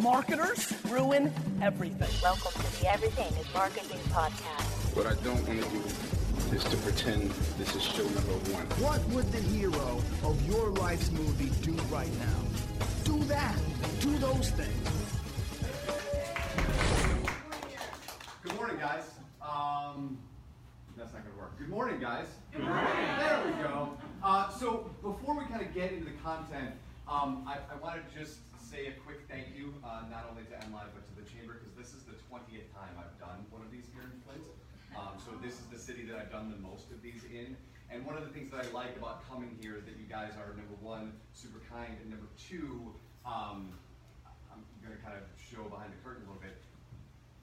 Marketers ruin everything. Welcome to the Everything is Marketing podcast. What I don't want to do is to pretend this is show number one. What would the hero of your life's movie do right now? Do that. Do those things. Good morning, guys. Um, that's not going to work. Good morning, guys. Good morning. There we go. Uh, so before we kind of get into the content, um, I, I want to just say a quick thank you, uh, not only to MLive, but to the Chamber, because this is the 20th time I've done one of these here in Flint. Um, so this is the city that I've done the most of these in. And one of the things that I like about coming here is that you guys are, number one, super kind, and number two, um, I'm to kind of show behind the curtain a little bit.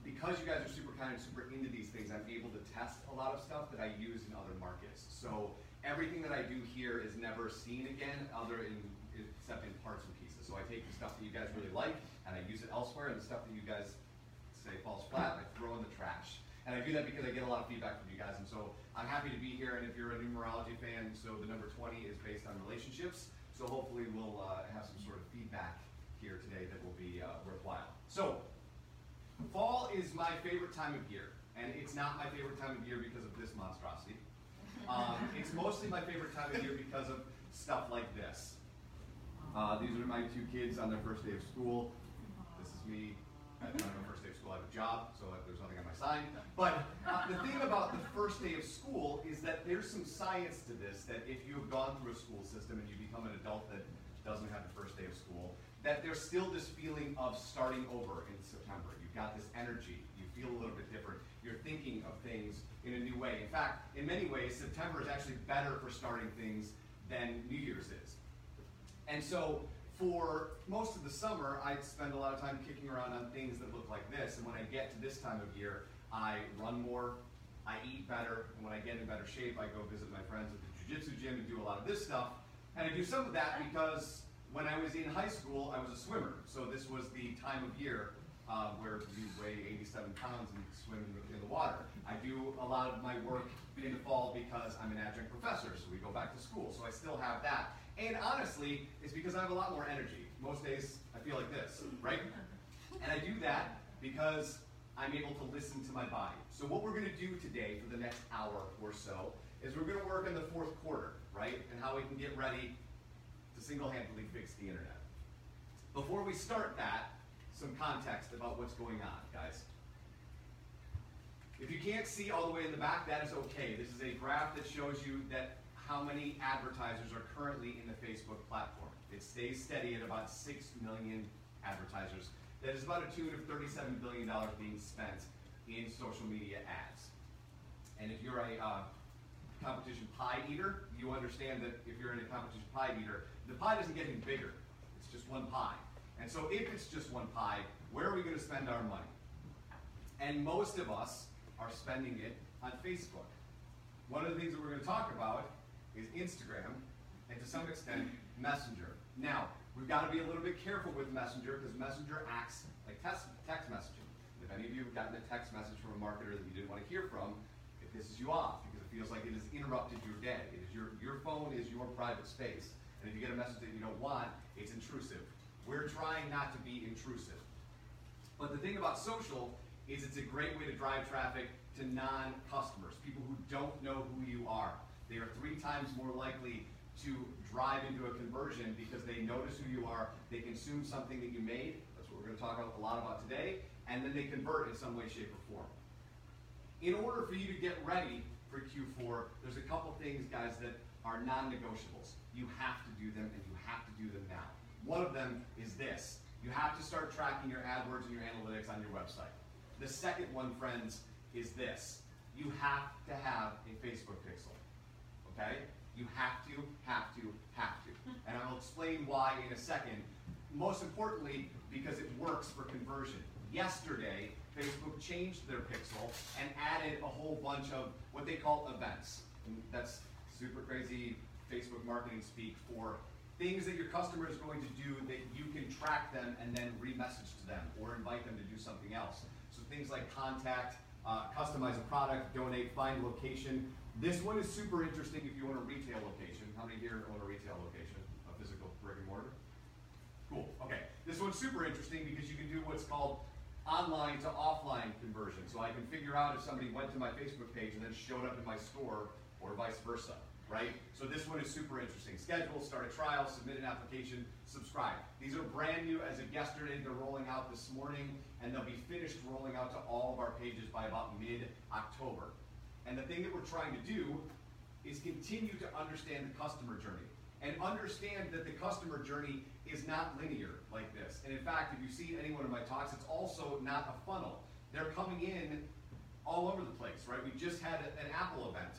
Because you guys are super kind and super into these things, I'm able to test a lot of stuff that I use in other markets. So everything that I do here is never seen again, other in except in parts and pieces. So I take the stuff that you guys really like and I use it elsewhere, and the stuff that you guys say falls flat, I throw in the trash. And I do that because I get a lot of feedback from you guys, and so I'm happy to be here. And if you're a numerology fan, so the number 20 is based on relationships. So hopefully we'll uh, have some sort of feedback here today that will be uh, worthwhile. So fall is my favorite time of year, and it's not my favorite time of year because of this monstrosity. Um, it's mostly my favorite time of year because of stuff like this. Uh, these are my two kids on their first day of school. This is me at my first day of school. I have a job, so there's nothing on my sign. But uh, the thing about the first day of school is that there's some science to this. That if you have gone through a school system and you become an adult that doesn't have the first day of school, that there's still this feeling of starting over in September. You've got this energy. You feel a little bit different. You're thinking of things in a new way. In fact, in many ways, September is actually better for starting things than New Year's is. And so for most of the summer, I spend a lot of time kicking around on things that look like this. And when I get to this time of year, I run more, I eat better, and when I get in better shape, I go visit my friends at the jiu-jitsu gym and do a lot of this stuff. And I do some of that because when I was in high school, I was a swimmer. So this was the time of year uh, where you weigh 87 pounds and swim in the water. I do a lot of my work in the fall because I'm an adjunct professor, so we go back to school. So I still have that. And honestly, it's because I have a lot more energy. Most days I feel like this, right? And I do that because I'm able to listen to my body. So what we're going to do today for the next hour or so is we're going to work on the fourth quarter, right? And how we can get ready to single-handedly fix the internet. Before we start that, some context about what's going on, guys. If you can't see all the way in the back, that is okay. This is a graph that shows you that how many advertisers are currently in the Facebook platform. It stays steady at about 6 million advertisers. That is about a tune of $37 billion being spent in social media ads. And if you're a uh, competition pie eater, you understand that if you're in a competition pie eater, the pie doesn't get any bigger. It's just one pie. And so if it's just one pie, where are we going to spend our money? And most of us are spending it on Facebook. One of the things that we're going to talk about is Instagram, and to some extent, Messenger. Now, we've got to be a little bit careful with Messenger because Messenger acts like text, text messaging. If any of you have gotten a text message from a marketer that you didn't want to hear from, it pisses you off because it feels like it has interrupted your day. It is your, your phone is your private space. And if you get a message that you don't want, it's intrusive. We're trying not to be intrusive. But the thing about social is it's a great way to drive traffic to non-customers, people who don't know who you are. They are three times more likely to drive into a conversion because they notice who you are, they consume something that you made, that's what we're going to talk a lot about today, and then they convert in some way, shape, or form. In order for you to get ready for Q4, there's a couple things, guys, that are non-negotiables. You have to do them, and you have to do them now. One of them is this. You have to start tracking your AdWords and your analytics on your website. The second one, friends, is this. You have to have a Facebook pixel okay? You have to, have to, have to. And I'll explain why in a second. Most importantly, because it works for conversion. Yesterday, Facebook changed their pixel and added a whole bunch of what they call events. And that's super crazy Facebook marketing speak for things that your customer is going to do that you can track them and then re-message to them or invite them to do something else. Things like contact, uh, customize a product, donate, find location. This one is super interesting if you own a retail location. How many here own a retail location, a physical brick and mortar? Cool. Okay. This one's super interesting because you can do what's called online to offline conversion. So I can figure out if somebody went to my Facebook page and then showed up in my store or vice versa, right? So this one is super interesting. Schedule, start a trial, submit an application, subscribe. These are brand new as of yesterday. They're rolling out this morning and they'll be finished rolling out to all of our pages by about mid-October. And the thing that we're trying to do is continue to understand the customer journey and understand that the customer journey is not linear like this. And in fact, if you see any one of my talks, it's also not a funnel. They're coming in all over the place, right? We just had an Apple event.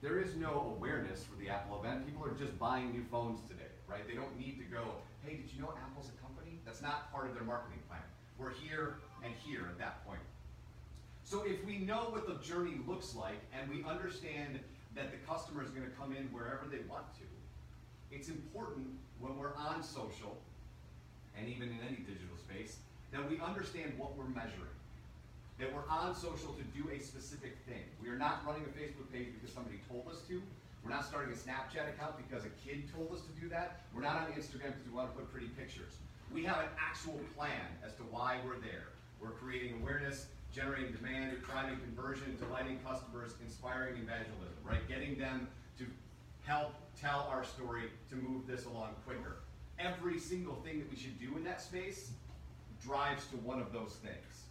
There is no awareness for the Apple event. People are just buying new phones today, right? They don't need to go, hey, did you know Apple's a company? That's not part of their marketing plan. We're here and here at that point. So if we know what the journey looks like and we understand that the customer is going to come in wherever they want to, it's important when we're on social and even in any digital space that we understand what we're measuring. That we're on social to do a specific thing. We are not running a Facebook page because somebody told us to. We're not starting a Snapchat account because a kid told us to do that. We're not on Instagram because we want to put pretty pictures. We have an actual plan as to why we're there. We're creating awareness, generating demand, driving conversion, delighting customers, inspiring evangelism, right? Getting them to help tell our story to move this along quicker. Every single thing that we should do in that space drives to one of those things.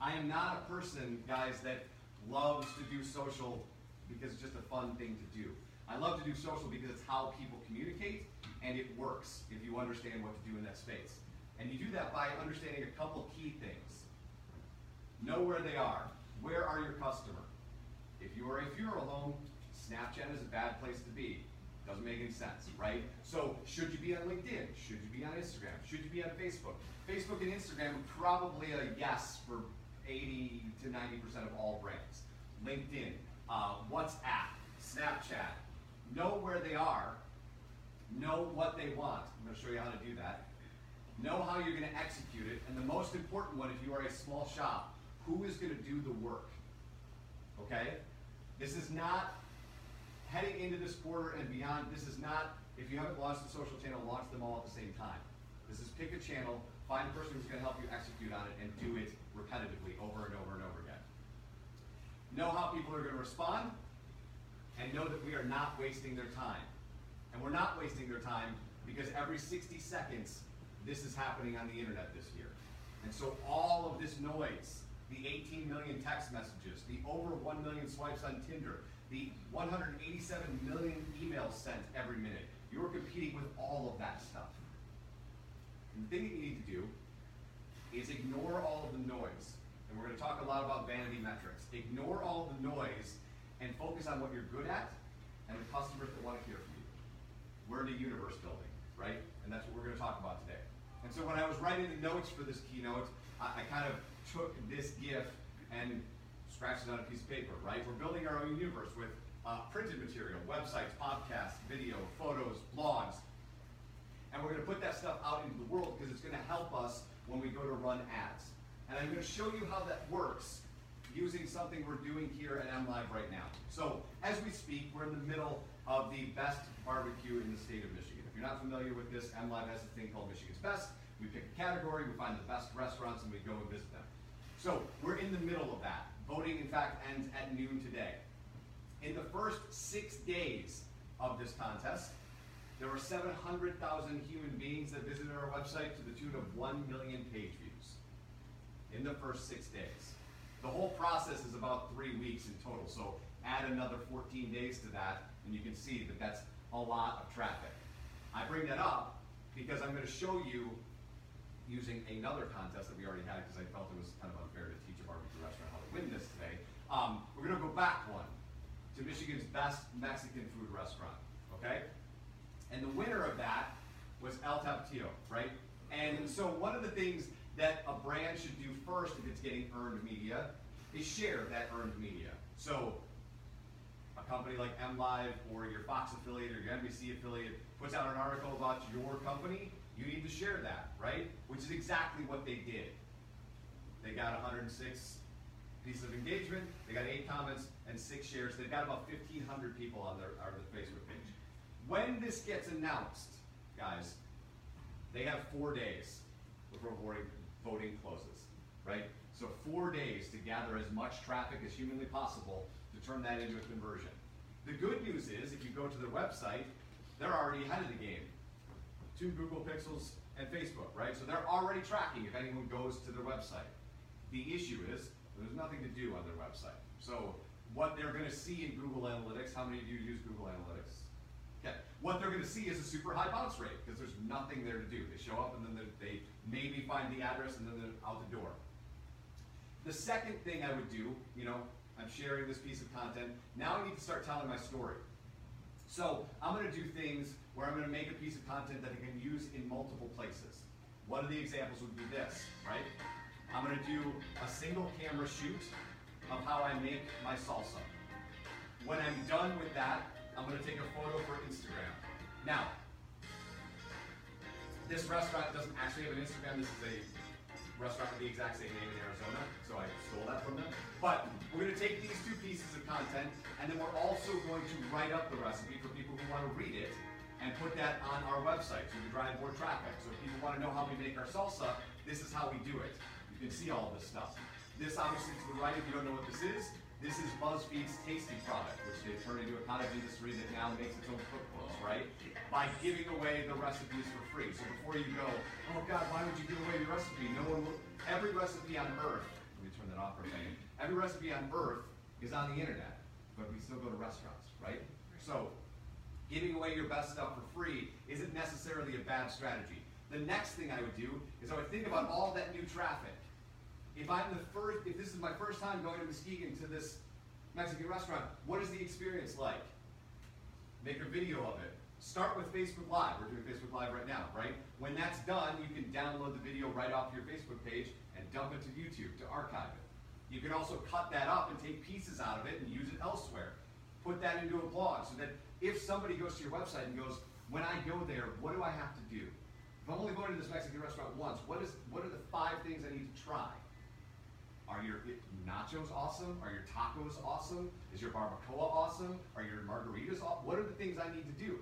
I am not a person, guys, that loves to do social because it's just a fun thing to do. I love to do social because it's how people communicate and it works if you understand what to do in that space. And you do that by understanding a couple key things. Know where they are. Where are your customer? If you are a funeral home, Snapchat is a bad place to be. Doesn't make any sense, right? So should you be on LinkedIn? Should you be on Instagram? Should you be on Facebook? Facebook and Instagram probably a yes for 80 to 90% of all brands. LinkedIn, uh, WhatsApp, Snapchat, know where they are, know what they want. I'm going to show you how to do that. Know how you're going to execute it, and the most important one, if you are a small shop, who is going to do the work? Okay? This is not heading into this quarter and beyond. This is not, if you haven't launched a social channel, launch them all at the same time. This is pick a channel, find a person who's going to help you execute on it, and do it repetitively over and over and over again. Know how people are going to respond, and know that we are not wasting their time. And we're not wasting their time because every 60 seconds, this is happening on the internet this year. And so all of this noise, the 18 million text messages, the over 1 million swipes on Tinder, the 187 million emails sent every minute, you're competing with all of that stuff. The thing that you need to do is ignore all the noise. And we're going to talk a lot about vanity metrics. Ignore all the noise and focus on what you're good at and the customers that want to hear from you. We're in a universe building, right? And that's what we're going to talk about today. And so when I was writing the notes for this keynote, I, I kind of took this GIF and scratched it on a piece of paper, right? We're building our own universe with uh, printed material, websites, podcasts, video, photos, blogs. And we're going to put that stuff out into the world because it's going to help us when we go to run ads. And I'm going to show you how that works using something we're doing here at MLive right now. So as we speak, we're in the middle of the best barbecue in the state of Michigan. If you're not familiar with this, MLive has a thing called Michigan's Best. We pick a category, we find the best restaurants, and we go and visit them. So we're in the middle of that. Voting, in fact, ends at noon today. In the first six days of this contest, there were 700,000 human beings that visited our website to the tune of 1 million page views in the first six days. The whole process is about three weeks in total, so add another 14 days to that, and you can see that that's a lot of traffic. I bring that up because I'm going to show you using another contest that we already had because I felt it was kind of unfair to teach a barbecue restaurant how to win this today. Um, we're going to go back one to Michigan's best Mexican food restaurant, okay? And the winner of that was El Tapatio, right? And so one of the things that a brand should do first if it's getting earned media is share that earned media. So a company like MLive or your Fox affiliate or your NBC affiliate puts out an article about your company, you need to share that, right? Which is exactly what they did. They got 106 pieces of engagement, they got eight comments and six shares. They've got about 1,500 people on their, on their Facebook page. When this gets announced, guys, They have four days before voting, voting closes, right? So four days to gather as much traffic as humanly possible to turn that into a conversion. The good news is, if you go to their website, they're already ahead of the game. Two Google Pixels and Facebook, right? So they're already tracking if anyone goes to their website. The issue is, there's nothing to do on their website. So what they're gonna see in Google Analytics, how many of you use Google Analytics? What they're gonna see is a super high bounce rate, because there's nothing there to do. They show up and then they maybe find the address and then they're out the door. The second thing I would do, you know, I'm sharing this piece of content, now I need to start telling my story. So I'm gonna do things where I'm gonna make a piece of content that I can use in multiple places. One of the examples would be this, right? I'm gonna do a single camera shoot of how I make my salsa. When I'm done with that, I'm gonna take a photo for Instagram. Now, this restaurant doesn't actually have an Instagram. This is a restaurant with the exact same name in Arizona, so I stole that from them. But we're gonna take these two pieces of content, and then we're also going to write up the recipe for people who wanna read it, and put that on our website so we drive more traffic. So if people wanna know how we make our salsa, this is how we do it. You can see all this stuff. This obviously to the right, if you don't know what this is, this is BuzzFeed's Tasty product, which they've turned into a cottage industry that now makes its own cookbooks, right? By giving away the recipes for free. So before you go, oh God, why would you give away your recipe? No one will, every recipe on earth, let me turn that off for a second. Every recipe on earth is on the internet, but we still go to restaurants, right? So giving away your best stuff for free isn't necessarily a bad strategy. The next thing I would do is I would think about all that new traffic. If I'm the first, if this is my first time going to Muskegon to this Mexican restaurant, what is the experience like? Make a video of it. Start with Facebook Live. We're doing Facebook Live right now, right? When that's done, you can download the video right off your Facebook page and dump it to YouTube to archive it. You can also cut that up and take pieces out of it and use it elsewhere. Put that into a blog so that if somebody goes to your website and goes, when I go there, what do I have to do? If I'm only going to this Mexican restaurant once, what is what are the five things I need to try? Are your nachos awesome? Are your tacos awesome? Is your barbacoa awesome? Are your margaritas awesome? What are the things I need to do?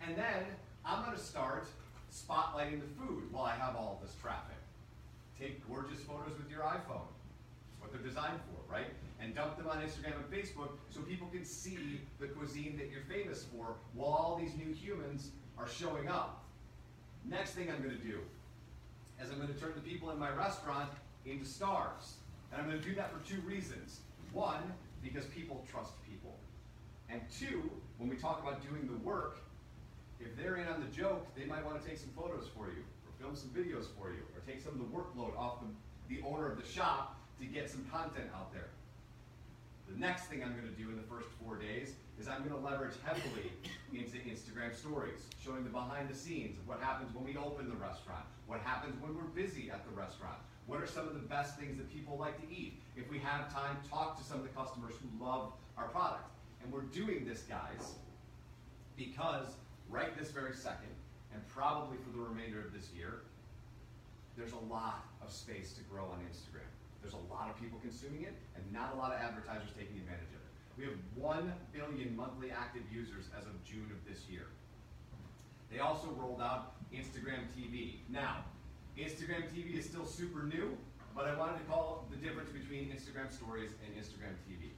And then I'm going to start spotlighting the food while I have all this traffic. Take gorgeous photos with your iPhone. That's what they're designed for, right? And dump them on Instagram and Facebook so people can see the cuisine that you're famous for while all these new humans are showing up. Next thing I'm going to do is I'm going to turn the people in my restaurant into stars. And I'm going to do that for two reasons. One, because people trust people. And two, when we talk about doing the work, if they're in on the joke, they might want to take some photos for you, or film some videos for you, or take some of the workload off the, the owner of the shop to get some content out there. The next thing I'm going to do in the first four days is I'm going to leverage heavily into Instagram stories, showing the behind the scenes of what happens when we open the restaurant, what happens when we're busy at the restaurant, what are some of the best things that people like to eat? If we have time, talk to some of the customers who love our product. And we're doing this, guys, because right this very second, and probably for the remainder of this year, there's a lot of space to grow on Instagram. There's a lot of people consuming it, and not a lot of advertisers taking advantage of it. We have 1 billion monthly active users as of June of this year. They also rolled out Instagram TV. Now, Instagram TV is still super new, but I wanted to call the difference between Instagram Stories and Instagram TV.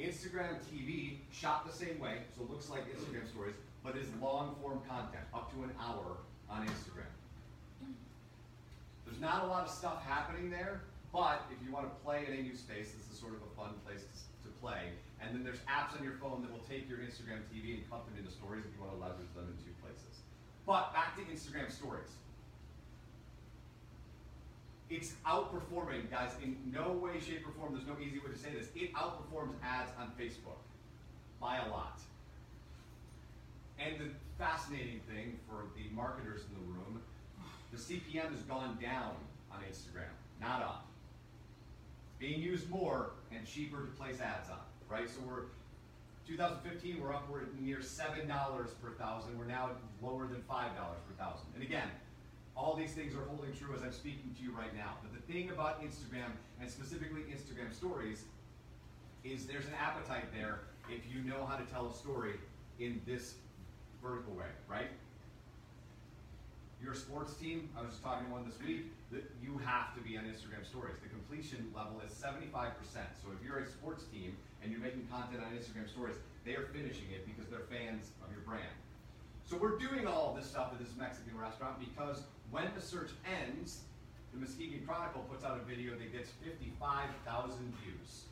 Instagram TV shot the same way, so it looks like Instagram Stories, but is long form content, up to an hour on Instagram. There's not a lot of stuff happening there, but if you want to play in a new space, this is sort of a fun place to, to play. And then there's apps on your phone that will take your Instagram TV and cut them into stories if you want to leverage them in two places. But back to Instagram Stories it's outperforming, guys, in no way, shape, or form. There's no easy way to say this. It outperforms ads on Facebook by a lot. And the fascinating thing for the marketers in the room, the CPM has gone down on Instagram, not up. Being used more and cheaper to place ads on, right? So we're 2015, we're upward near seven dollars per thousand. We're now lower than five dollars per thousand. And again, all these things are holding true as I'm speaking to you right now. But the thing about Instagram, and specifically Instagram stories, is there's an appetite there if you know how to tell a story in this vertical way, right? Your sports team, I was just talking to one this week, that you have to be on Instagram stories. The completion level is 75%. So if you're a sports team and you're making content on Instagram stories, they are finishing it because they're fans of your brand. So we're doing all this stuff at this Mexican restaurant because when the search ends, the Muskegon Chronicle puts out a video that gets 55,000 views,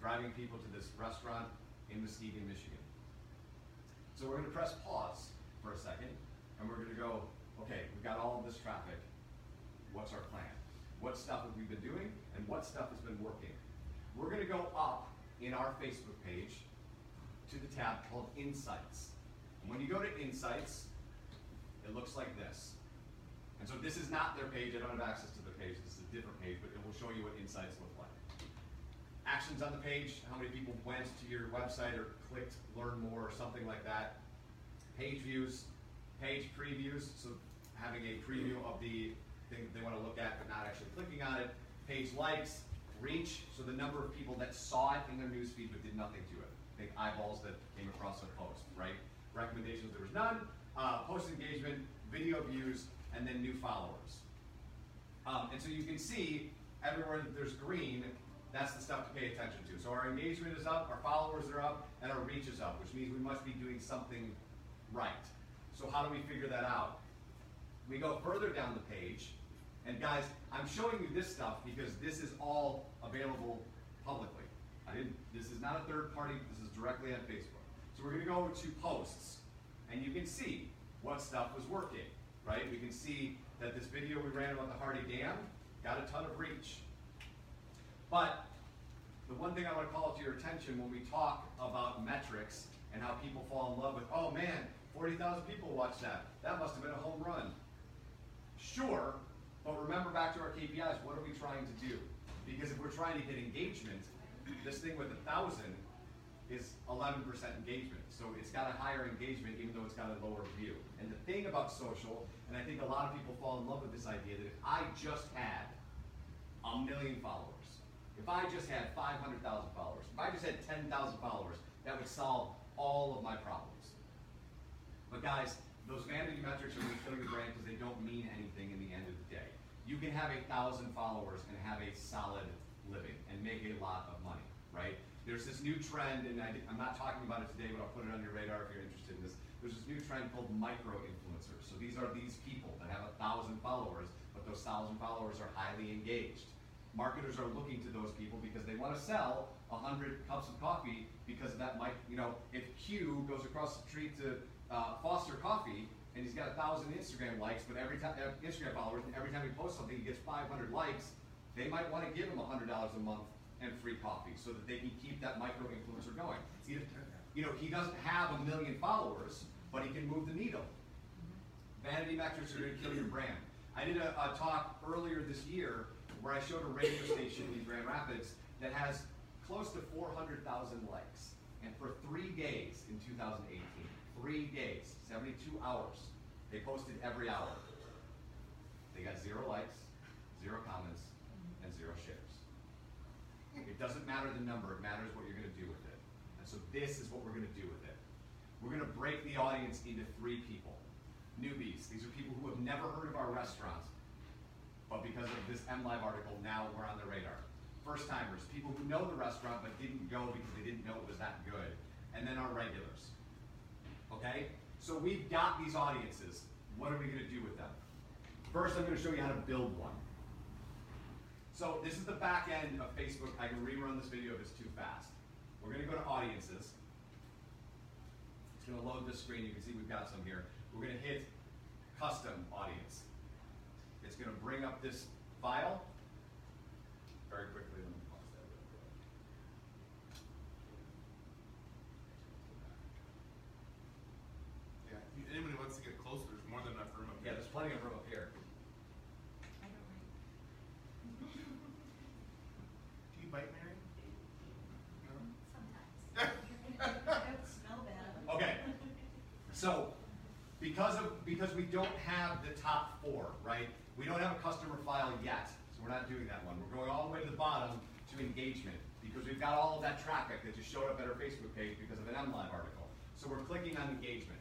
driving people to this restaurant in Muskegon, Michigan. So we're going to press pause for a second, and we're going to go, okay, we've got all of this traffic. What's our plan? What stuff have we been doing, and what stuff has been working? We're going to go up in our Facebook page to the tab called Insights. And when you go to Insights, it looks like this. And so this is not their page. I don't have access to the page. This is a different page, but it will show you what Insights look like. Actions on the page, how many people went to your website or clicked learn more or something like that. Page views, page previews, so having a preview of the thing that they want to look at but not actually clicking on it. Page likes, reach, so the number of people that saw it in their newsfeed but did nothing to it. Think eyeballs that came across a post, right? Recommendations, there was none. Uh, post engagement, video views, and then new followers. Um, and so you can see everywhere that there's green, that's the stuff to pay attention to. So our engagement is up, our followers are up, and our reach is up, which means we must be doing something right. So how do we figure that out? We go further down the page, and guys, I'm showing you this stuff because this is all available publicly. I didn't, this is not a third party, this is directly on Facebook. So we're gonna go to posts, and you can see what stuff was working, right? We can see that this video we ran about the Hardy Dam got a ton of reach. But the one thing I want to call to your attention when we talk about metrics and how people fall in love with, oh man, 40,000 people watched that. That must have been a home run. Sure, but remember back to our KPIs, what are we trying to do? Because if we're trying to get engagement, this thing with a thousand is 11% engagement. So it's got a higher engagement even though it's got a lower view. And the thing about social, and I think a lot of people fall in love with this idea that if I just had a million followers, if I just had 500,000 followers, if I just had 10,000 followers, that would solve all of my problems. But guys, those vanity metrics are going to kill your brand because they don't mean anything in the end of the day. You can have a thousand followers and have a solid living and make a lot of money, right? There's this new trend, and I, am not talking about it today, but I'll put it on your radar if you're interested in this. There's this new trend called micro influencers. So these are these people that have a thousand followers, but those thousand followers are highly engaged. Marketers are looking to those people because they want to sell 100 cups of coffee because that might, you know, if Q goes across the street to uh, Foster Coffee and he's got a thousand Instagram likes, but every time uh, Instagram followers, and every time he posts something, he gets 500 likes. They might want to give him $100 a month and free coffee so that they can keep that micro influencer going. You know, he doesn't have a million followers, but he can move the needle. Vanity metrics are going to kill your brand. I did a, a talk earlier this year where I showed a radio station in Grand Rapids that has close to 400,000 likes. And for three days in 2018, three days, 72 hours, they posted every hour. They got zero likes, zero comments, and zero shares. It doesn't matter the number, it matters what you're going to do with it. And so this is what we're going to do with it. We're going to break the audience into three people. Newbies, these are people who have never heard of our restaurant, but because of this MLive article, now we're on the radar. First timers, people who know the restaurant but didn't go because they didn't know it was that good. And then our regulars. Okay? So we've got these audiences. What are we going to do with them? First, I'm going to show you how to build one. So this is the back end of Facebook. I can rerun this video if it's too fast. We're going to go to audiences. It's going to load this screen. You can see we've got some here. We're going to hit custom audience. It's going to bring up this file very quickly. Let me pause that real quick. Yeah, if anybody wants to get closer, there's more than enough room up Yeah, there's plenty of room up here. Do you bite, Mary? No? Sometimes. Smell bad. Okay. So, because we don't have the top four, right? We don't have a customer file yet, so we're not doing that one. We're going all the way to the bottom to engagement because we've got all of that traffic that just showed up at our Facebook page because of an MLive article. So we're clicking on engagement.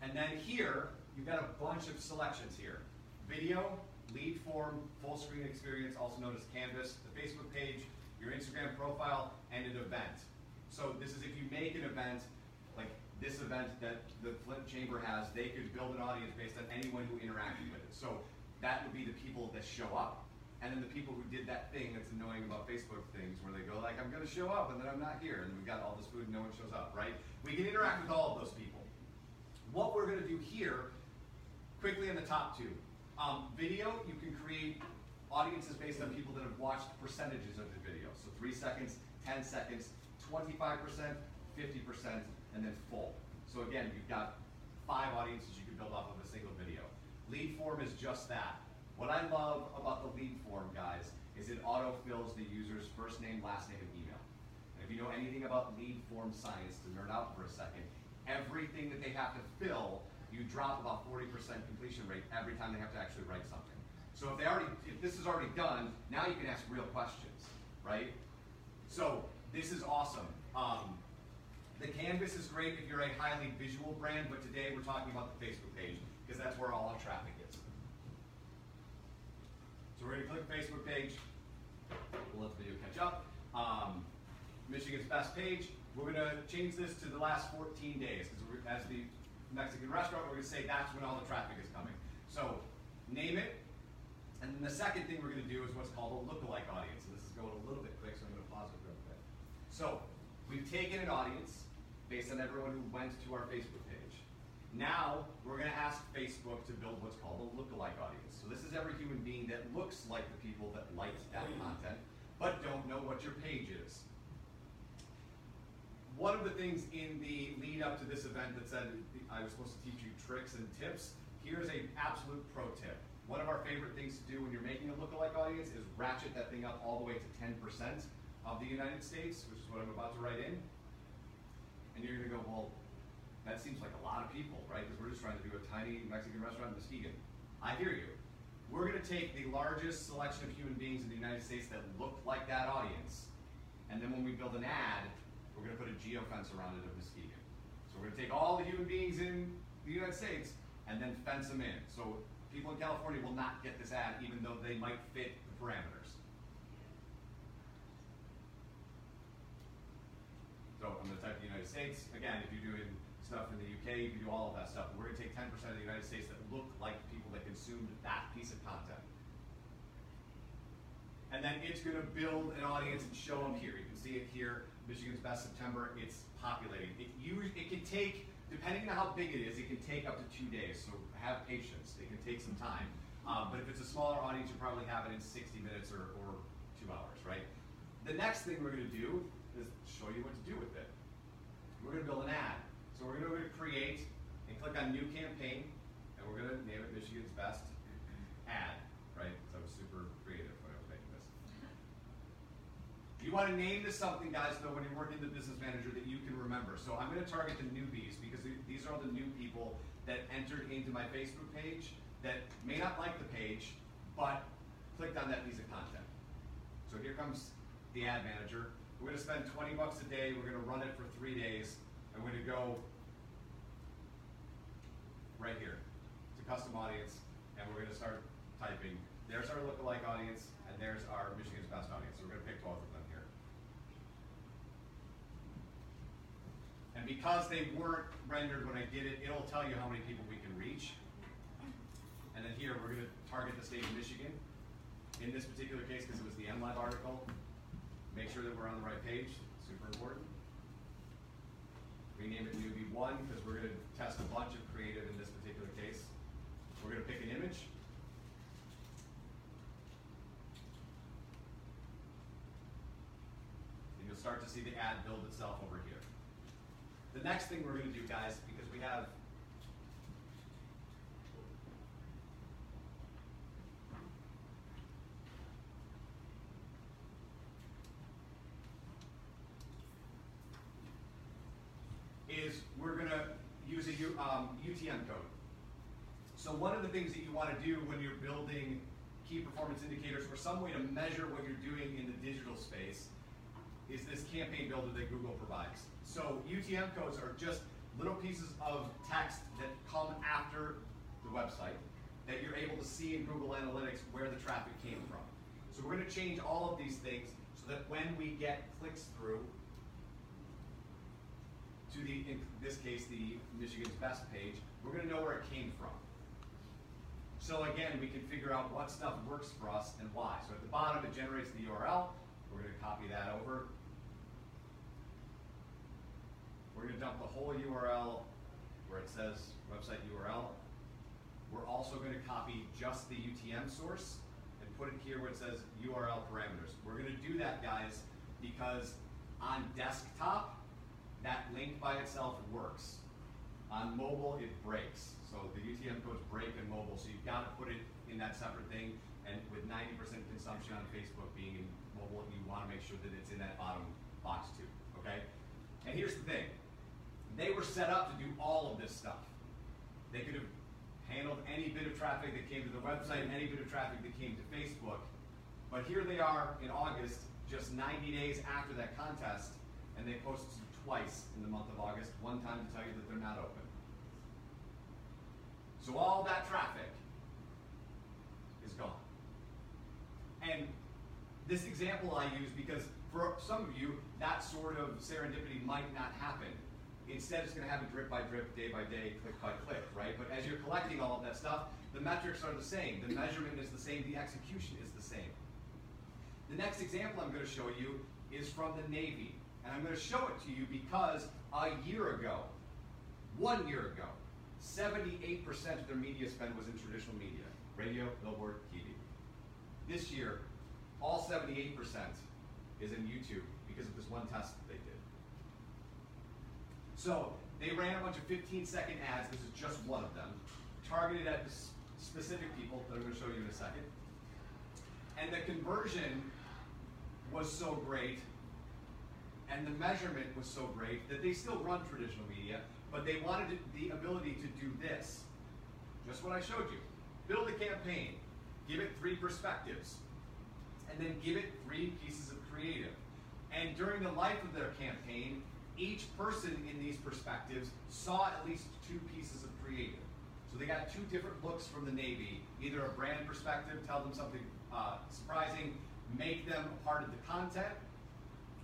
And then here, you've got a bunch of selections here. Video, lead form, full screen experience, also known as Canvas, the Facebook page, your Instagram profile, and an event. So this is if you make an event, this event that the Flint Chamber has, they could build an audience based on anyone who interacted with it. So that would be the people that show up. And then the people who did that thing that's annoying about Facebook things where they go like, I'm gonna show up and then I'm not here and we've got all this food and no one shows up, right? We can interact with all of those people. What we're gonna do here, quickly in the top two. Um, video, you can create audiences based on people that have watched percentages of the video. So three seconds, 10 seconds, 25%, 50%, and then full. So again, you've got five audiences you can build off of a single video. Lead form is just that. What I love about the lead form, guys, is it autofills the user's first name, last name, and email. And if you know anything about lead form science, to nerd out for a second, everything that they have to fill, you drop about 40% completion rate every time they have to actually write something. So if they already, if this is already done, now you can ask real questions, right? So this is awesome. Um, the canvas is great if you're a highly visual brand, but today we're talking about the Facebook page because that's where all our traffic is. So we're gonna click Facebook page. We'll let the video catch up. Um, Michigan's best page. We're gonna change this to the last 14 days because as the Mexican restaurant, we're gonna say that's when all the traffic is coming. So name it. And then the second thing we're gonna do is what's called a lookalike audience. And this is going a little bit quick, so I'm gonna pause it real quick. So we've taken an audience based on everyone who went to our Facebook page. Now we're going to ask Facebook to build what's called a lookalike audience. So this is every human being that looks like the people that liked that content, but don't know what your page is. One of the things in the lead up to this event that said I was supposed to teach you tricks and tips, here's a absolute pro tip. One of our favorite things to do when you're making a lookalike audience is ratchet that thing up all the way to 10% of the United States, which is what I'm about to write in. And you're gonna go, well, that seems like a lot of people, right? Because we're just trying to do a tiny Mexican restaurant in Muskegon. I hear you. We're gonna take the largest selection of human beings in the United States that look like that audience, and then when we build an ad, we're gonna put a geofence around it of Muskegon. So we're gonna take all the human beings in the United States and then fence them in. So people in California will not get this ad even though they might fit the parameters. So I'm gonna type the United States. Again, if you're doing stuff in the UK, you can do all of that stuff. We're gonna take 10% of the United States that look like people that consumed that piece of content. And then it's gonna build an audience and show them here. You can see it here, Michigan's Best September, it's populating. It, it can take, depending on how big it is, it can take up to two days. So have patience, it can take some time. Um, but if it's a smaller audience, you probably have it in 60 minutes or, or two hours, right? The next thing we're gonna do is show you what to do with it. We're gonna build an ad. So we're gonna go to create and click on new campaign, and we're gonna name it Michigan's Best Ad, right? Because I was super creative when I was making this. You wanna name this something, guys, though, when you're working the business manager that you can remember. So I'm gonna target the newbies because these are all the new people that entered into my Facebook page that may not like the page, but clicked on that piece of content. So here comes the ad manager. We're gonna spend 20 bucks a day, we're gonna run it for three days, and we're gonna go right here to custom audience, and we're gonna start typing. There's our lookalike audience, and there's our Michigan's best audience. So we're gonna pick both of them here. And because they weren't rendered when I did it, it'll tell you how many people we can reach. And then here, we're gonna target the state of Michigan. In this particular case, because it was the MLive article, make sure that we're on the right page, super important. Rename it newbie one, because we're gonna test a bunch of creative in this particular case. We're gonna pick an image. And you'll start to see the ad build itself over here. The next thing we're gonna do, guys, because we have is we're gonna use a U, um, UTM code. So one of the things that you wanna do when you're building key performance indicators or some way to measure what you're doing in the digital space is this campaign builder that Google provides. So UTM codes are just little pieces of text that come after the website that you're able to see in Google Analytics where the traffic came from. So we're going to change all of these things so that when we get clicks through to the, in this case, the Michigan's Best page, we're to know where it came from. So again, we can figure out what stuff works for us and why. So at the bottom, it generates the URL. We're to copy that over. We're to dump the whole URL where it says website URL. We're also to copy just the UTM source and put it here where it says URL parameters. We're to do that, guys, because on desktop, that link by itself works. On mobile, it breaks. So the UTM codes break in mobile, so you've got to put it in that separate thing. And with 90% consumption on Facebook being in mobile, you want to make sure that it's in that bottom box too, okay? And here's the thing. They were set up to do all of this stuff. They could have handled any bit of traffic that came to the website, any bit of traffic that came to Facebook. But here they are in August, just 90 days after that contest, and they posted twice in the month of August, one time to tell you that they're not open. So all that traffic is gone. And this example I use because for some of you, that sort of serendipity might not happen. Instead, it's going to happen drip by drip, day by day, click by click, right? But as you're collecting all of that stuff, the metrics are the same, the measurement is the same, the execution is the same. The next example I'm going to show you is from the Navy. And I'm going to show it to you because a year ago, one year ago, 78% of their media spend was in traditional media radio, billboard, TV. This year, all 78% is in YouTube because of this one test that they did. So they ran a bunch of 15 second ads. This is just one of them, targeted at specific people that I'm going to show you in a second. And the conversion was so great and the measurement was so great that they still run traditional media, but they wanted the ability to do this. Just what I showed you. Build a campaign, give it three perspectives, and then give it three pieces of creative. And during the life of their campaign, each person in these perspectives saw at least two pieces of creative. So they got two different looks from the Navy, either a brand perspective, tell them something uh, surprising, make them a part of the content,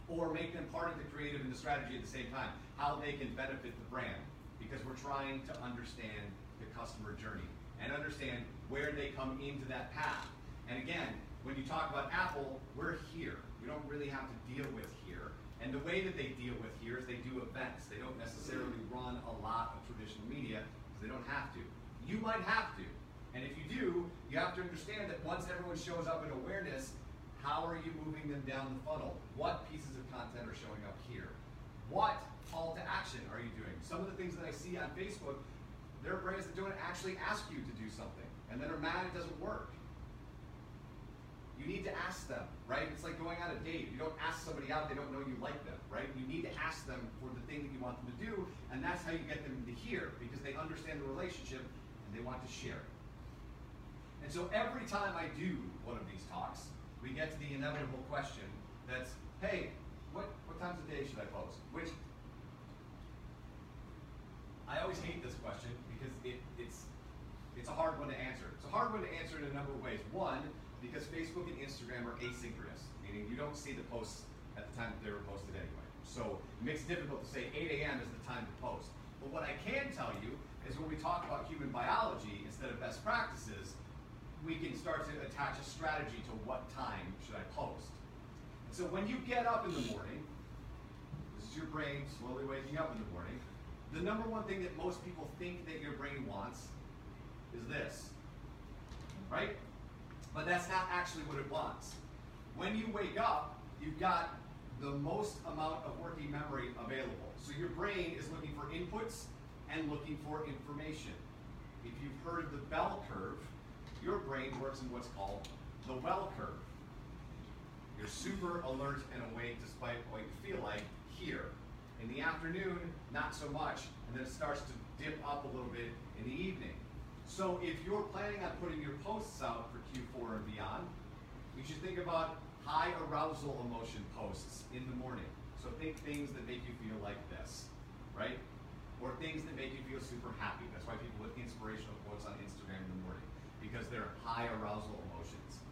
or make them part of the creative and the strategy at the same time, how they can benefit the brand. Because we're trying to understand the customer journey and understand where they come into that path. And again, when you talk about Apple, we're here. We don't really have to deal with here. And the way that they deal with here is they do events. They don't necessarily run a lot of traditional media because they don't have to. You might have to. And if you do, you have to understand that once everyone shows up in awareness, how are you moving them down the funnel? What pieces of content are showing up here? What call to action are you doing? Some of the things that I see on Facebook, there are brands that don't actually ask you to do something and then are mad it doesn't work. You need to ask them, right? It's like going on a date. You don't ask somebody out, they don't know you like them, right? You need to ask them for the thing that you want them to do, and that's how you get them to hear because they understand the relationship and they want to share. And so every time I do one of these talks, we get to the inevitable question that's, hey, what, what times of day should I post? Which, I always hate this question because it, it's, it's a hard one to answer. It's a hard one to answer in a number of ways. One, because Facebook and Instagram are asynchronous, meaning you don't see the posts at the time that they were posted anyway. So it makes it difficult to say 8 a.m. is the time to post. But what I can tell you is when we talk about human biology instead of best practices, we can start to attach a strategy to what time should I post. So when you get up in the morning, this is your brain slowly waking up in the morning, the number one thing that most people think that your brain wants is this, right? But that's not actually what it wants. When you wake up, you've got the most amount of working memory available. So your brain is looking for inputs and looking for information. If you've heard of the bell curve, your brain works in what's called the well curve. You're super alert and awake despite what you feel like here. In the afternoon, not so much, and then it starts to dip up a little bit in the evening. So if you're planning on putting your posts out for Q4 and beyond, you should think about high arousal emotion posts in the morning. So think things that make you feel like this, right? or things that make you feel super happy. That's why people put inspirational quotes on Instagram in the morning, because they're high arousal emotions.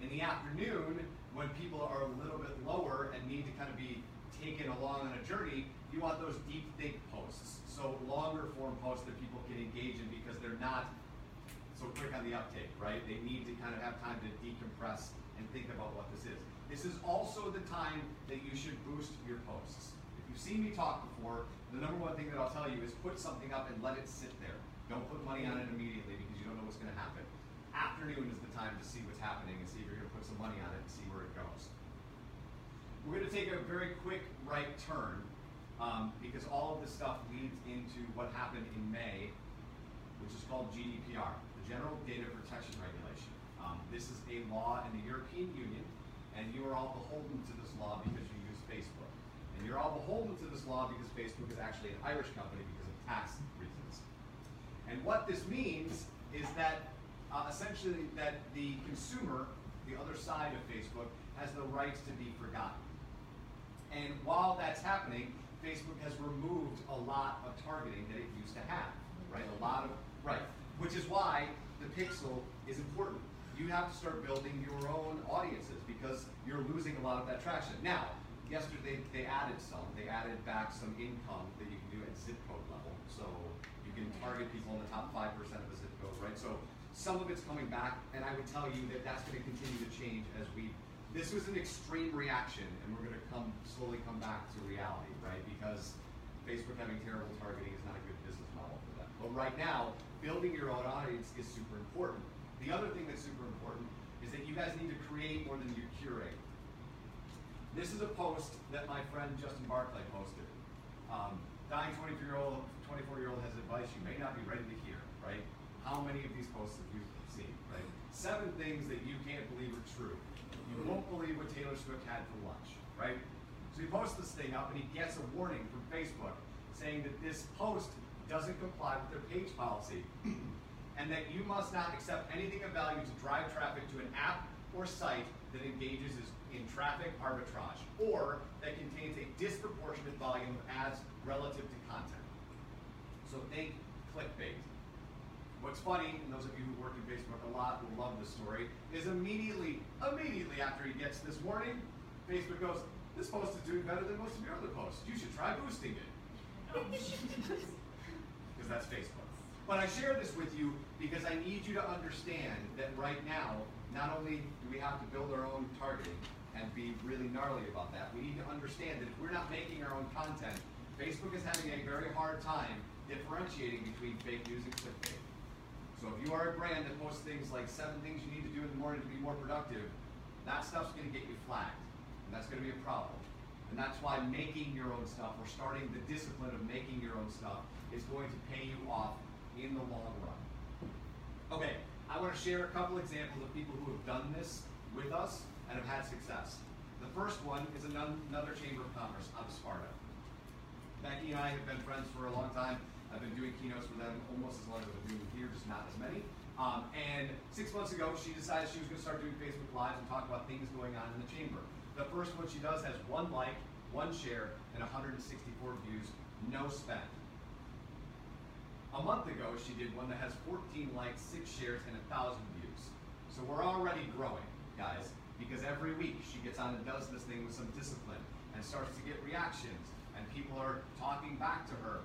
In the afternoon, when people are a little bit lower and need to kind of be taken along on a journey, you want those deep think posts. So longer form posts that people can engage in because they're not so quick on the uptake, right? They need to kind of have time to decompress and think about what this is. This is also the time that you should boost your posts. If you've seen me talk before, the number one thing that I'll tell you is put something up and let it sit there. Don't put money on it immediately because you don't know what's going to happen. Afternoon is the time to see what's happening and see if you're going to put some money on it and see where it goes. We're going to take a very quick right turn um, because all of this stuff leads into what happened in May, which is called GDPR, the General Data Protection Regulation. Um, this is a law in the European Union, and you are all beholden to this law because you use Facebook. And you're all beholden to this law because Facebook is actually an Irish company because of tax. And what this means is that uh, essentially that the consumer, the other side of Facebook, has the rights to be forgotten. And while that's happening, Facebook has removed a lot of targeting that it used to have, right? A lot of, right. Which is why the pixel is important. You have to start building your own audiences because you're losing a lot of that traction. Now, yesterday they added some. They added back some income that you can do at zip code level. So can target people in the top 5% of a zip code, right? So some of it's coming back, and I would tell you that that's going to continue to change as we. This was an extreme reaction, and we're going to come slowly come back to reality, right? Because Facebook having terrible targeting is not a good business model for them. But right now, building your own audience is super important. The other thing that's super important is that you guys need to create more than you curate. This is a post that my friend Justin Barclay posted. Um, dying 23 year old 24 year old has advice you may not be ready to hear, right? How many of these posts have you seen, right? Seven things that you can't believe are true. You won't believe what Taylor Swift had for lunch, right? So he posts this thing up and he gets a warning from Facebook saying that this post doesn't comply with their page policy and that you must not accept anything of value to drive traffic to an app or site that engages in traffic arbitrage or that contains a disproportionate volume of ads relative to content. So think clickbait. What's funny, and those of you who work in Facebook a lot will love this story, is immediately, immediately after he gets this warning, Facebook goes, this post is doing better than most of your other posts. You should try boosting it. Because that's Facebook. But I share this with you because I need you to understand that right now, not only do we have to build our own targeting and be really gnarly about that, we need to understand that if we're not making our own content, Facebook is having a very hard time differentiating between fake news and clickbait. So if you are a brand that posts things like seven things you need to do in the morning to be more productive, that stuff's going to get you flagged. And that's going to be a problem. And that's why making your own stuff or starting the discipline of making your own stuff is going to pay you off in the long run. Okay, I want to share a couple examples of people who have done this with us and have had success. The first one is another Chamber of Commerce out of Sparta. Becky and I have been friends for a long time. I've been doing keynotes for them almost as long as I've been doing here, just not as many. Um, and six months ago, she decided she was going to start doing Facebook Lives and talk about things going on in the chamber. The first one she does has one like, one share, and 164 views, no spend. A month ago, she did one that has 14 likes, six shares, and 1,000 views. So we're already growing, guys, because every week she gets on and does this thing with some discipline and starts to get reactions, and people are talking back to her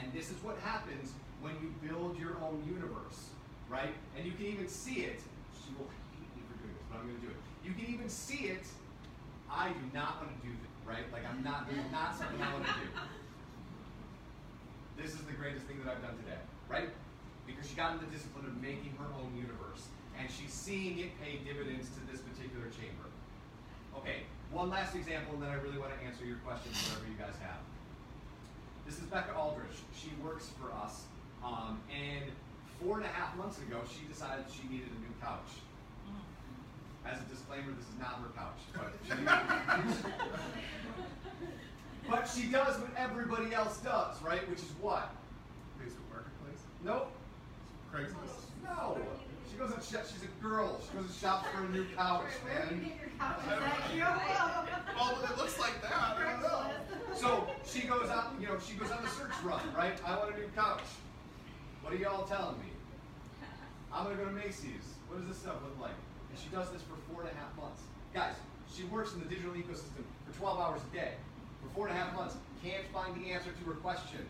and this is what happens when you build your own universe, right? And you can even see it. She will hate me for doing this, but I'm going to do it. You can even see it. I do not want to do this, right? Like I'm not. This is not something I want to do. This is the greatest thing that I've done today, right? Because she got in the discipline of making her own universe, and she's seeing it pay dividends to this particular chamber. Okay, one last example, and then I really want to answer your questions, whatever you guys have. This is Becca Aldrich. She works for us. Um, and four and a half months ago, she decided she needed a new couch. As a disclaimer, this is not her couch. But she, but she does what everybody else does, right? Which is what? Facebook Marketplace? Nope. Craigslist? No. She goes and shop, she's a girl. She goes and shops for a new couch, man. Oh, but it looks like that. I don't know. So she goes out, you know, she goes on the search run, right? I want a new couch. What are y'all telling me? I'm gonna go to Macy's. What does this stuff look like? And she does this for four and a half months. Guys, she works in the digital ecosystem for 12 hours a day. For four and a half months, can't find the answer to her question.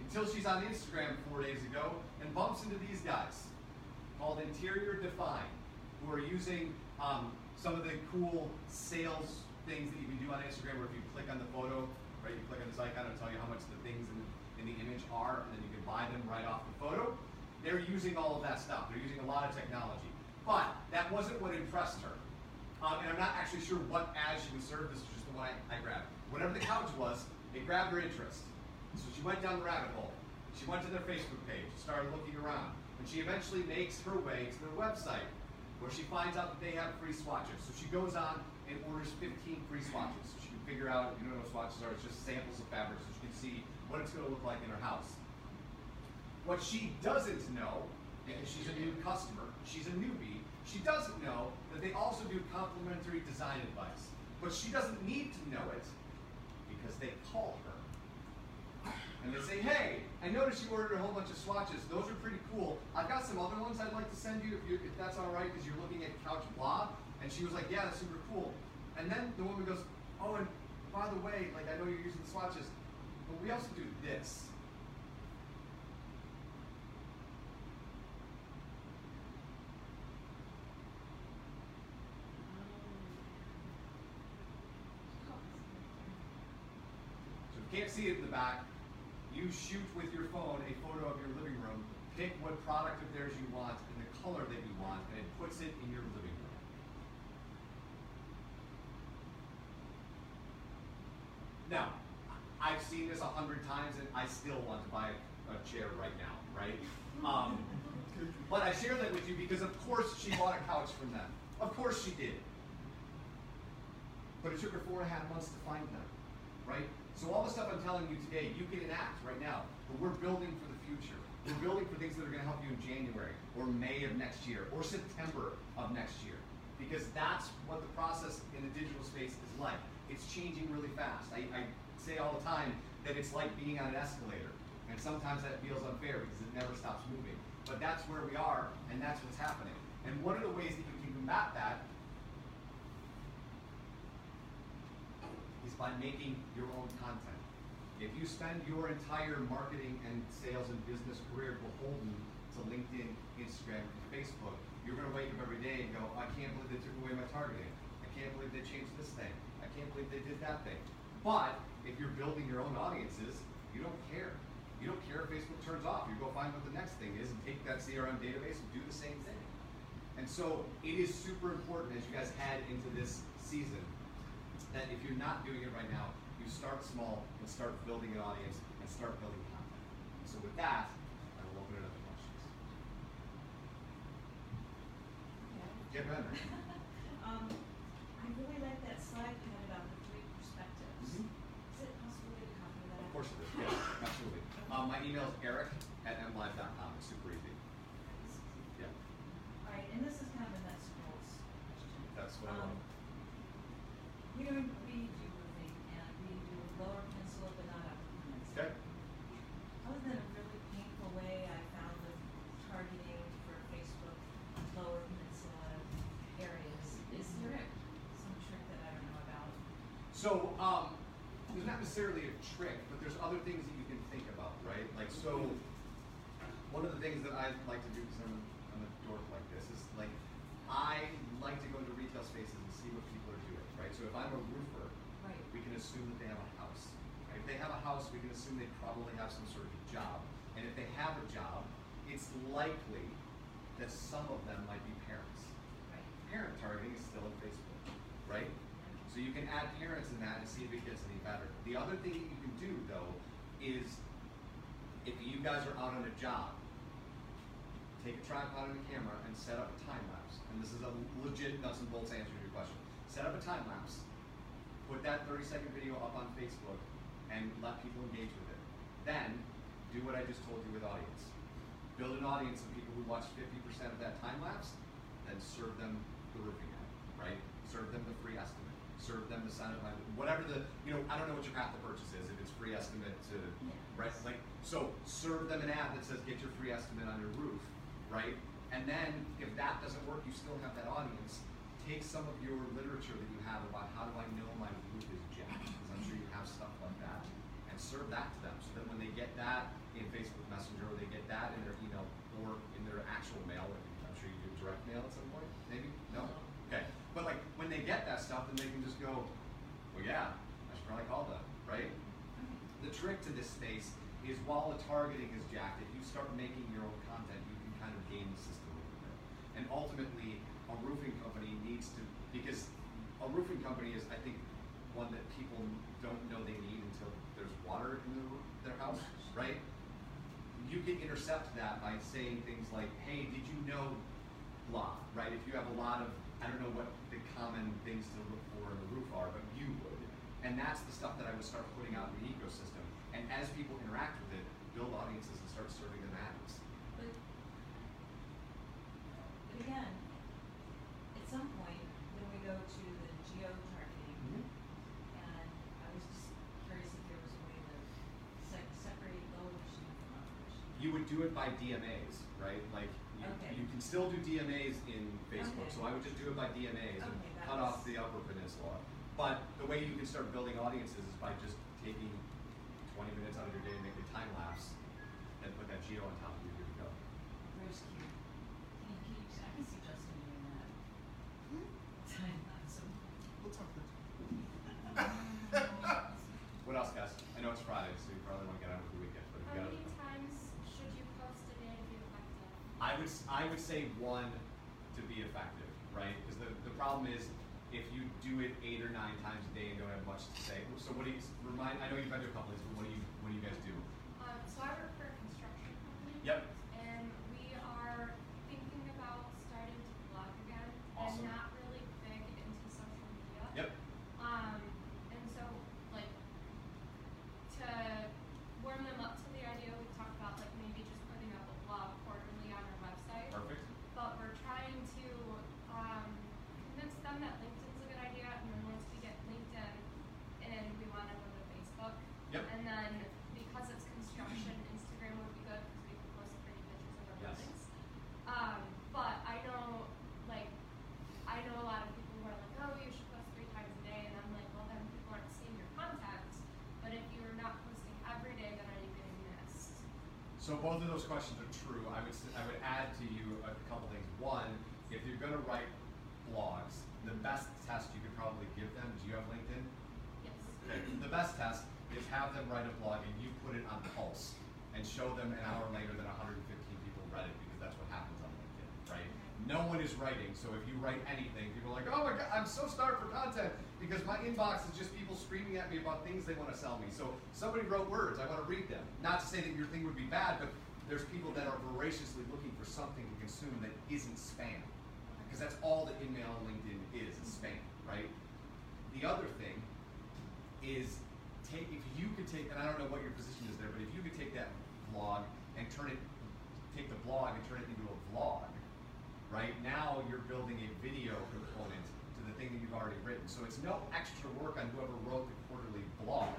Until she's on Instagram four days ago and bumps into these guys called Interior Define, who are using um, some of the cool sales things that you can do on Instagram where if you click on the photo, right, you click on this icon, it'll tell you how much the things in, in the image are, and then you can buy them right off the photo. They're using all of that stuff. They're using a lot of technology. But that wasn't what impressed her. Um, and I'm not actually sure what ad she was served. This is just the one I, I grabbed. Whatever the couch was, it grabbed her interest. So she went down the rabbit hole. She went to their Facebook page, started looking around, and she eventually makes her way to their website, where she finds out that they have free swatches. So she goes on and orders 15 free swatches. So she can figure out, you know what swatches are, it's just samples of fabric, so she can see what it's going to look like in her house. What she doesn't know, and she's a new customer, she's a newbie, she doesn't know that they also do complimentary design advice. But she doesn't need to know it because they call her. And they say, hey, I noticed you ordered a whole bunch of swatches. Those are pretty cool. I've got some other ones I'd like to send you if, you, if that's all right, because you're looking at Couch Blah. And she was like, yeah, that's super cool. And then the woman goes, oh, and by the way, like I know you're using the swatches, but we also do this. Oh. So if you can't see it in the back, you shoot with your phone a photo of your living room, pick what product of theirs you want and the color that you want, and it puts it in your living room. Now, I've seen this a hundred times and I still want to buy a chair right now, right? Um, but I share that with you because of course she bought a couch from them. Of course she did. But it took her four and a half months to find them, right? So all the stuff I'm telling you today, you can enact right now. But we're building for the future. We're building for things that are going to help you in January or May of next year or September of next year. Because that's what the process in the digital space is like. It's changing really fast. I, I say all the time that it's like being on an escalator. And sometimes that feels unfair because it never stops moving. But that's where we are, and that's what's happening. And one of the ways that you can combat that is by making your own content. If you spend your entire marketing and sales and business career beholden to LinkedIn, Instagram, and Facebook, you're going to wake up every day and go, I can't believe they took away my targeting. I can't believe they changed this thing. I can't believe they did that thing. But if you're building your own audiences, you don't care. You don't care if Facebook turns off. You go find what the next thing is and take that CRM database and do the same thing. And so it is super important as you guys head into this season that if you're not doing it right now, you start small and start building an audience and start building content. So with that, I will open it up to questions. Get ready. Um, I really like that slide you had about the three perspectives. Mhm. Is it possible to copy that? Of course it is. Yes, absolutely. Um, my email is eric at mlive.com. It's super easy. Yeah, All right, and this is kind of a nuts bolts question. that's what I Um, love. We don't, we roofing and we do lower peninsula but not upper peninsula. Okay. Other than a really painful way I found with targeting for Facebook, lower peninsula areas, is there some trick that I don't know about? So, um, there's not necessarily a trick, but there's other things that you can think about, right? Like, so, one of the things that I like to do, because I'm a, I'm a dork like this, is like, I like to go into retail spaces and see what people are doing, right? So if I'm a roofer, Right. we can assume that they have a house. Right? If they have a house, we can assume they probably have some sort of a job. And if they have a job, it's likely that some of them might be parents. Right. Parent targeting is still in Facebook, right? So you can add parents in that and see if it gets any better. The other thing that you can do though is if you guys are out on a job, take a tripod and a camera and set up a time lapse. And this is a legit nuts and bolts answer to your question. Set up a time lapse, put that 30 second video up on Facebook, and let people engage with it. Then do what I just told you with audience. Build an audience of people who watch 50% of that time lapse, then serve them the roofing ad, right? Serve them the free estimate. serve them the sign up, whatever the, you know, I don't know what your path to purchase is, if it's free estimate to, right, like, so serve them an ad that says get your free estimate on your roof, right? And then, if that doesn't work, you still have that audience, take some of your literature that you have about how do I know my roof is jacked, because I'm sure you have stuff like that, and serve that to them, so that when they get that in Facebook Messenger, or they get that in their email, or in their actual mail, I'm sure you do direct mail at some point, maybe, no? Okay, but like, when they get that stuff, then they can just go, well, yeah, I should probably call them, right? Mm-hmm. The trick to this space is while the targeting is jacked, if you start making your own content, you kind of game the system a little bit. And ultimately, a roofing company needs to, because a roofing company is, I think, one that people don't know they need until there's water in their, their house, right? You can intercept that by saying things like, hey, did you know blah, right? If you have a lot of, I don't know what the common things to look for in the roof are, but you would. And that's the stuff that I would start putting out in the ecosystem. And as people interact with it, build audiences and start serving them ads. Again, at some point, then we go to the geo-targeting, mm-hmm. and I was just curious if there was a way to se- separate those from others. You would do it by DMAs, right? Like, you, Okay. you can still do DMAs in Facebook, Okay. so I would just do it by DMAs and Okay, that cut off the Upper Peninsula. But the way you can start building audiences is by just taking twenty minutes out of your day and making a time lapse and put that geo on top of you, you're good to go. Where's Q? Can you, can you, I can see Justin doing that. Time lapse of We'll talk next What else, guys? I know it's Friday, so you probably want to get on with the weekend, but if you How got many it. times should you post a day to be effective? I would, I would say one to be effective, right? Because the, the problem is, if you do it eight or nine times a day and don't have much to say, so what do you, remind, I know you've been to a couple of these, but what do you, what do you guys do? Um, so I work for a construction company. Yep. And we are thinking about starting to blog again Awesome. and not really big into social media. Yep. Um, and so like to warm them up to the idea, we talked about like maybe just putting up a blog quarterly on our website. Perfect. But we're trying to um, convince them that LinkedIn's a good idea, and then once we get LinkedIn, and we want to go to Facebook. Yep. And then because it's construction, Instagram would be good because we can post pretty pictures of our Yes. buildings. Um, but I know, like, I know a lot of people who are like, oh, you should post three times a day, and I'm like, well, then people aren't seeing your content. But if you're not posting every day, then are you getting missed? So both of those questions are true. I would, I would add to you a couple things. One, if you're gonna write blogs, the best test you could probably give them, do you have LinkedIn? Yes. Okay, The best test is have them write a blog and you put it on Pulse and show them an hour later that 115 people read it because that's what happens on LinkedIn, right? No one is writing, so if you write anything, people are like, oh my god, I'm so starved for content because my inbox is just people screaming at me about things they want to sell me. So somebody wrote words, I want to read them. Not to say that your thing would be bad, but there's people that are voraciously looking for something to consume that isn't spam. Because that's all that InMail LinkedIn is, is spam, right? The other thing is take if you could take and I don't know what your position is there, but if you could take that blog and turn it take the blog and turn it into a vlog, right? Now you're building a video component to the thing that you've already written. So it's no extra work on whoever wrote the quarterly blog.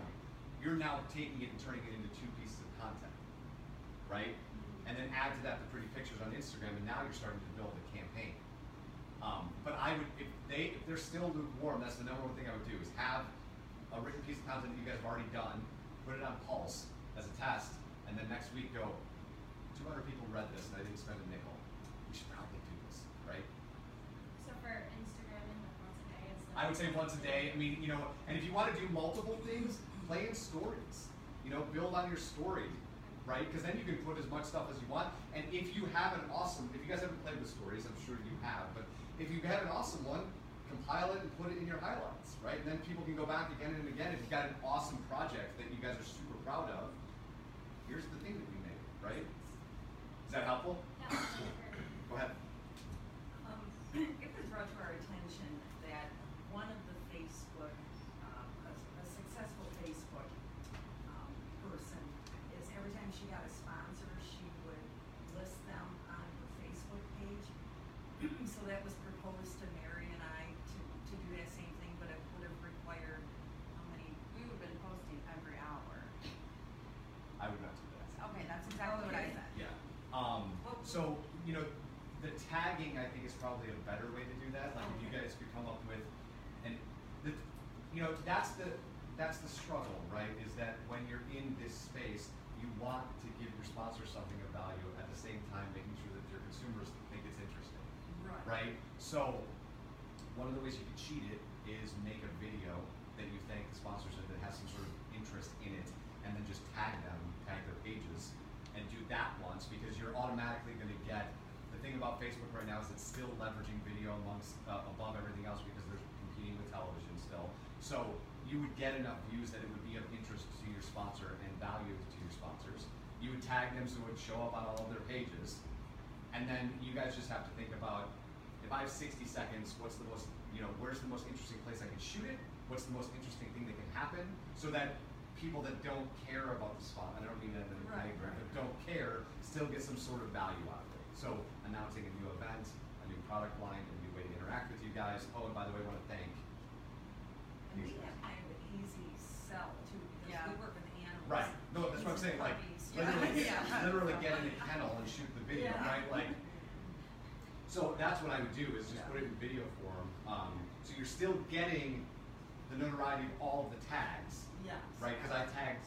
You're now taking it and turning it into two pieces of content. Right? And then add to that the pretty pictures on Instagram and now you're starting to build a campaign. Um, but I would, if they, if they're still lukewarm, that's the number one thing I would do is have a written piece of content that you guys have already done, put it on Pulse as a test, and then next week go, 200 people read this and I didn't spend a nickel. We should probably do this, right? So for Instagram and like once a day, it's like. I would say once a day. I mean, you know, and if you want to do multiple things, play in stories. You know, build on your story, right? Because then you can put as much stuff as you want. And if you have an awesome, if you guys haven't played with stories, I'm sure you have, but if you have an awesome one, compile it and put it in your highlights, right? And then people can go back again and again. If you've got an awesome project that you guys are super proud of, here's the thing that we made, right? Is that helpful? Yeah. Go ahead. Um, was brought to our attention that one of the Facebook, um, a, a successful Facebook, um, person is every time she got a sponsor, she would list them on her Facebook page. So that was proposed to Mary and I to, to do that same thing, but it would have know, the tagging I think is probably a better way to do that. Like if you guys could come up with, and the, you know, that's the that's the struggle, right? Is that when you're in this space, you want to give your sponsor something of value at the same time making sure that your consumers think it's interesting, Right. right? So one of the ways you can cheat it is make a video that you thank the sponsors in that has some sort of interest in it, and then just tag them, tag their pages, and do that once because you're automatically going to get. The thing about Facebook right now is it's still leveraging video amongst uh, above everything else because they're competing with television still. So you would get enough views that it would be of interest to your sponsor and value to your sponsors. You would tag them so it would show up on all of their pages, and then you guys just have to think about if I have 60 seconds, what's the most, you know, where's the most interesting place I can shoot it? What's the most interesting thing that can happen? So that people that don't care about the spot, I don't mean that in a Right, right. but don't care, still get some sort of value out of it. So announcing a new event, a new product line, a new way to interact with you guys. Oh, and by the way, I want to thank. And we have kind of an easy sell too, because Yeah. We work with animals. Right. No, that's what I'm saying. Like literally, Yeah. literally get in a kennel and shoot the video, Yeah. right? Like. So that's what I would do is just put it in video form. Um, so you're still getting the notoriety of all of the tags, Yes. right? Because I tagged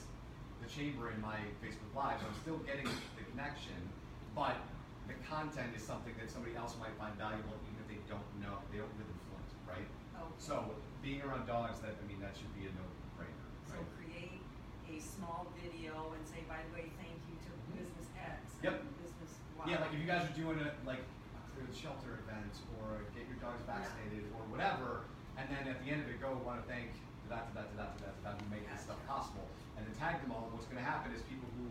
the chamber in my Facebook Live, so I'm still getting the connection, but the content is something that somebody else might find valuable, even if they don't know, they don't live in Flint, right? Okay. So being around dogs, that I mean, that should be a no-brainer, So right? create a small video and say, by the way, thank you to business X. Yep. Business Y. Yeah, like if you guys are doing a like a clear the shelter event or get your dogs vaccinated or whatever, and then at the end of it go want to thank da da da da da da da who make this stuff possible, and then tag them all. And What's going to happen is people who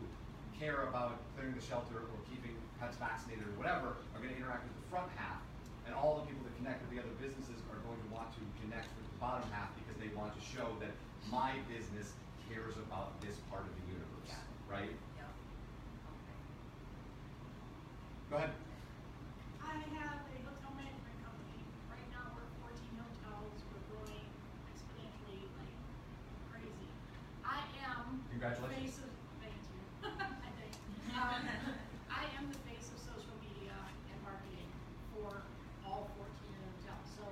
care about clearing the shelter or keeping pets vaccinated or whatever are going to interact with the front half, and all the people that connect with the other businesses are going to want to connect with the bottom half because they want to show that my business cares about this part of the universe, Yeah. right? Yep. Okay. Go ahead. I have a hotel management company. Right now, we're fourteen hotels. We're growing exponentially like crazy. I am the Congratulations. face of, thank you. I think. Um, I am the face of social media and marketing for all fourteen hotels. So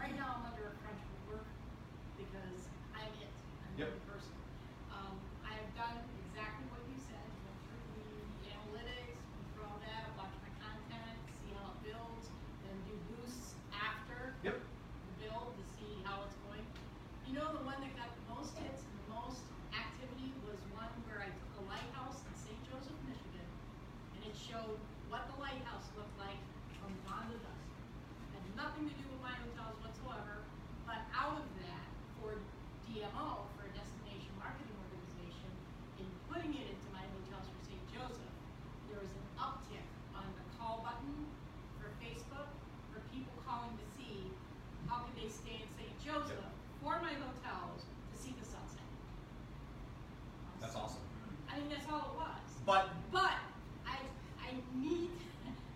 right now, I'm under a crunch with work because I'm it. I'm the Yep. only person. Um, I have done exactly what you said, went through the analytics, went through all that, watch my content, see how it builds, then do boosts after Yep. the build to see how it's going. You know, the one that got the most hits and the most activity was one where I took a lighthouse in St. Joseph, Michigan, and it showed what the lighthouse looked like from dawn to dusk. Had nothing to do with my hotels whatsoever, but out of that, for DMO, for a destination marketing organization, in putting it into my hotels for St. Joseph, there was an uptick on the call button for Facebook, for people calling to see how could they stay in St. Joseph for my hotels to see the sunset. That's awesome. I mean, that's all it was. But But I I need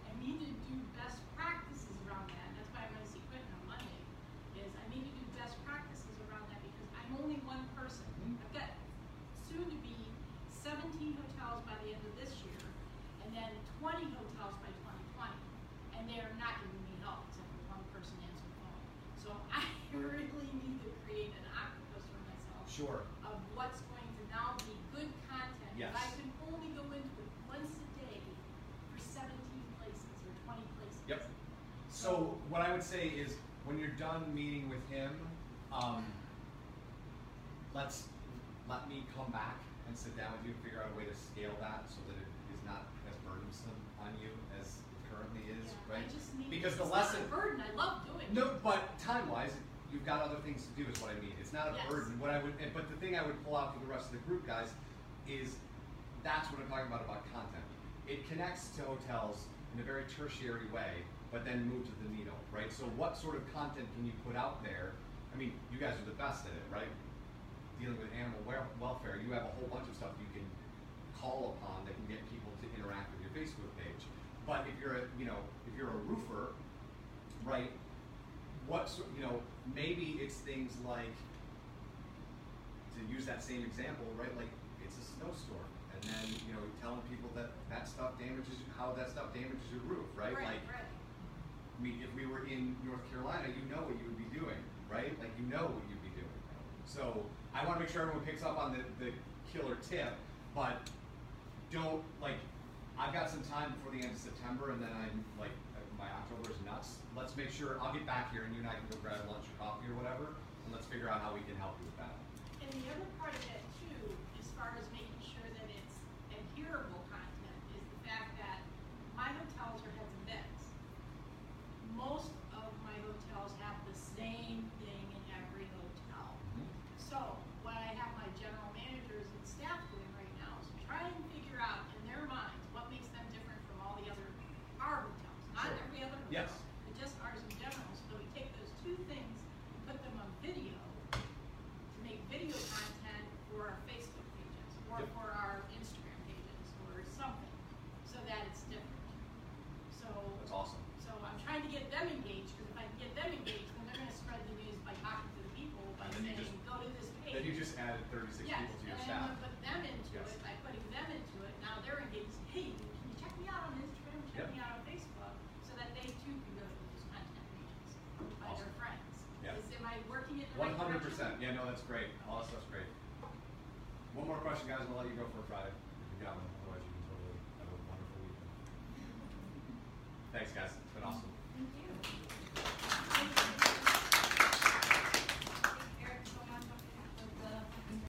I need to do best practices around that. That's why I'm going to see Quentin on Monday. Is I need to do best practices around that because I'm only one person. I've got soon to be 17 hotels by the end of this year, and then 20 hotels by 2020, and they are not giving me help except for one person answering the phone. So I really need to create an octopus for myself sure. of what's going to now be good content. Yes. If I can only go into it once a day for seventeen places or twenty places. Yep. So what I would say is when you're done meeting with him, um, let's let me come back and sit down with you and figure out a way to scale that so that it is not as burdensome on you as it currently is, Yeah, right? I just need, because the lesson not a burden, I love doing. No, but time wise, you've got other things to do is what I mean. It's not a Yes. burden. What I would but the thing I would pull out for the rest of the group guys is that's what I'm talking about about content. It connects to hotels in a very tertiary way, but then move to the needle, right? So what sort of content can you put out there? I mean, you guys are the best at it, right? Dealing with animal welfare, you have a whole bunch of stuff you can call upon that can get people to interact with your Facebook page. But if you're a, you know, if you're a roofer, right? What's you know, maybe it's things like to use that same example, right? Like it's a snowstorm, and then you know, telling people that that stuff damages how that stuff damages your roof, right? right like. Right I mean, if we were in North Carolina, you know what you would be doing, right? Like, you know what you'd be doing. So I want to make sure everyone picks up on the, the killer tip, but don't, like, I've got some time before the end of September, and then I'm, like, my October is nuts. Let's make sure, I'll get back here, and you and I can go grab lunch or coffee or whatever, and let's figure out how we can help you with that. And the other part of that, too, as far as making sure that it's adherable most That's great.